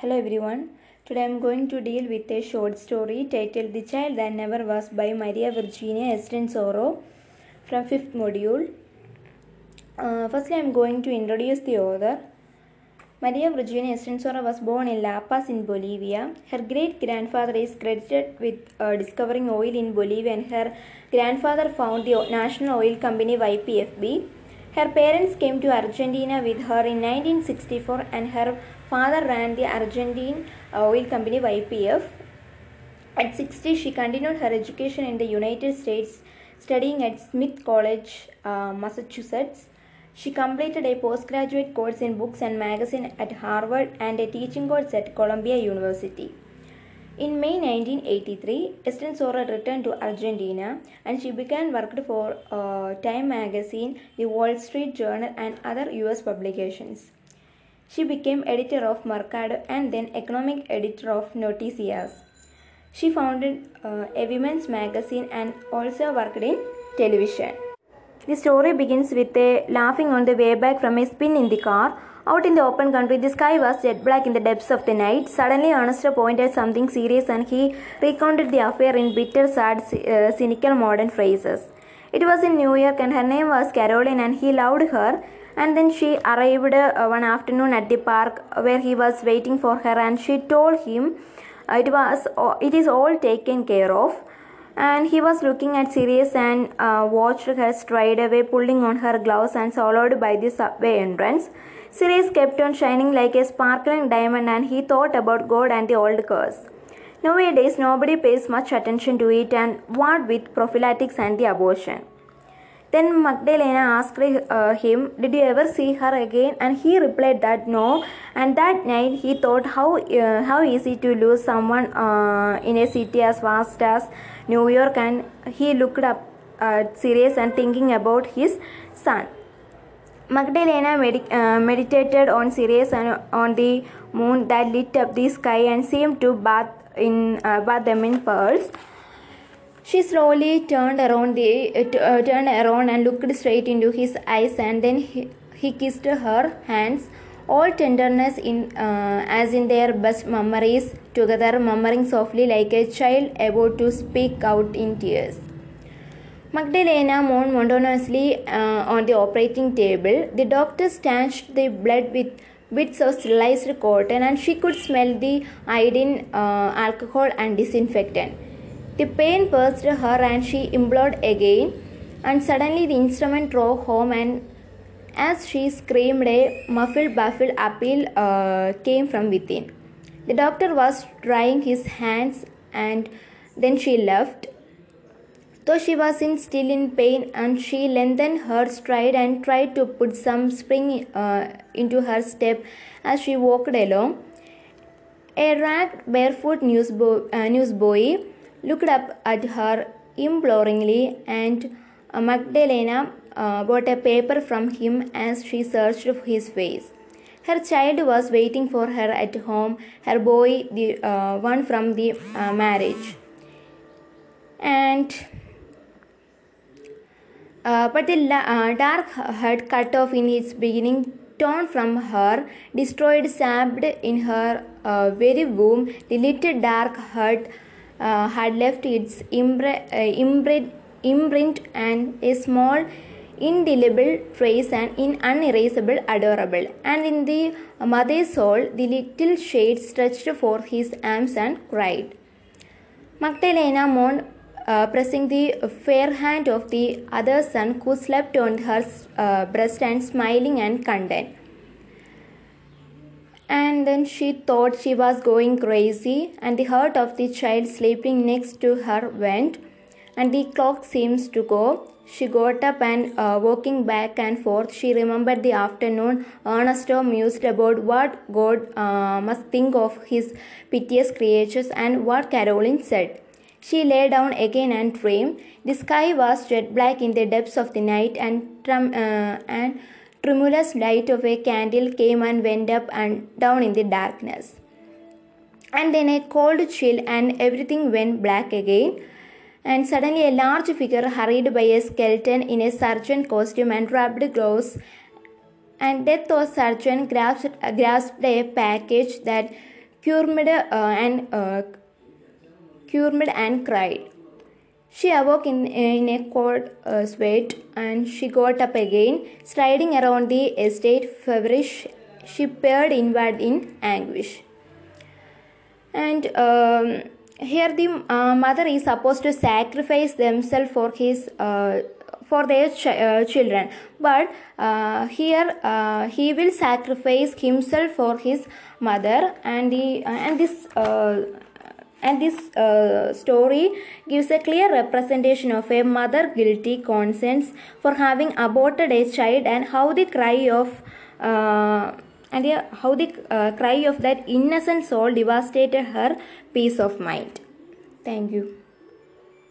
Hello everyone. Today I am going to deal with a short story titled The Child That Never Was by Maria Virginia Estensoro from 5th module. Uh, firstly, I am going to introduce the author. Maria Virginia Estensoro was born in La Paz in Bolivia. Her great grandfather is credited with uh, discovering oil in Bolivia, and her grandfather found the National Oil Company YPFB. Her parents came to Argentina with her in 1964, and her father ran the Argentine Oil Company YPF. At 60, she continued her education in the United States, studying at Smith College, uh, Massachusetts. She completed a postgraduate course in books and magazine at Harvard and a teaching course at Columbia University. In May 1983, Estensoro returned to Argentina and she began work for uh, Time magazine, the Wall Street Journal, and other US publications. She became editor of Mercado and then economic editor of Noticias. She founded uh, a women's magazine and also worked in television. The story begins with a laughing on the way back from a spin in the car. Out in the open country, the sky was jet black in the depths of the night. Suddenly, Ernesto pointed something serious and he recounted the affair in bitter, sad, uh, cynical modern phrases. It was in New York and her name was Caroline and he loved her. And then she arrived uh, one afternoon at the park where he was waiting for her and she told him uh, it was it is all taken care of and he was looking at Sirius and uh, watched her stride away, pulling on her gloves and followed by the subway entrance. Sirius kept on shining like a sparkling diamond, and he thought about God and the old curse. Nowadays, nobody pays much attention to it, and what with prophylactics and the abortion. Then Magdalena asked uh, him, Did you ever see her again? And he replied that no. And that night he thought how, uh, how easy to lose someone uh, in a city as vast as New York. And he looked up at Sirius and thinking about his son. Magdalena med- meditated on Sirius and on the moon that lit up the sky and seemed to bath, in, bath them in pearls. She slowly turned around the uh, turned around and looked straight into his eyes, and then he, he kissed her hands, all tenderness in uh, as in their best memories together, murmuring softly like a child about to speak out in tears. Magdalena moaned monotonously uh, on the operating table. The doctor stanched the blood with bits of sterilized cotton, and she could smell the iodine, alcohol, and disinfectant. The pain burst her and she implored again, and suddenly the instrument drove home. And as she screamed, a muffled, baffled appeal uh, came from within. The doctor was drying his hands, and then she left. Though she was in still in pain, and she lengthened her stride and tried to put some spring uh, into her step as she walked along. A ragged, barefoot newsboy, uh, newsboy looked up at her imploringly, and Magdalena uh, bought a paper from him as she searched his face. Her child was waiting for her at home, her boy, the uh, one from the uh, marriage. And but the dark had cut off in its beginning torn from her, destroyed, sapped in her uh, very womb, the little dark heart uh, had left its imprint, uh, imprint, and a small, indelible trace and in unerasable, adorable. And in the mother's soul, the little shade stretched forth his arms and cried. Magdalena moaned, uh, pressing the fair hand of the other son who slept on her uh, breast and smiling and content. And then she thought she was going crazy, and the heart of the child sleeping next to her went, and the clock seems to go. She got up and, uh, walking back and forth, she remembered the afternoon Ernesto mused about what God uh, must think of his piteous creatures and what Caroline said. She lay down again and dreamed. The sky was jet black in the depths of the night, and, uh, and tremulous light of a candle came and went up and down in the darkness. And then a cold chill, and everything went black again. And suddenly, a large figure hurried by a skeleton in a sergeant costume and rubbed gloves. And Death or sergeant grasped, grasped a package that cured uh, and uh, cured and cried. She awoke in, in a cold uh, sweat and she got up again, striding around the estate feverish. She peered inward in anguish. And um, here the uh, mother is supposed to sacrifice themselves for his uh, for their ch- uh, children but uh, here uh, he will sacrifice himself for his mother and the and this and this uh, story gives a clear representation of a mother guilty conscience for having aborted a child and how the cry of uh, and yeah, how the uh, cry of that innocent soul devastated her peace of mind. Thank you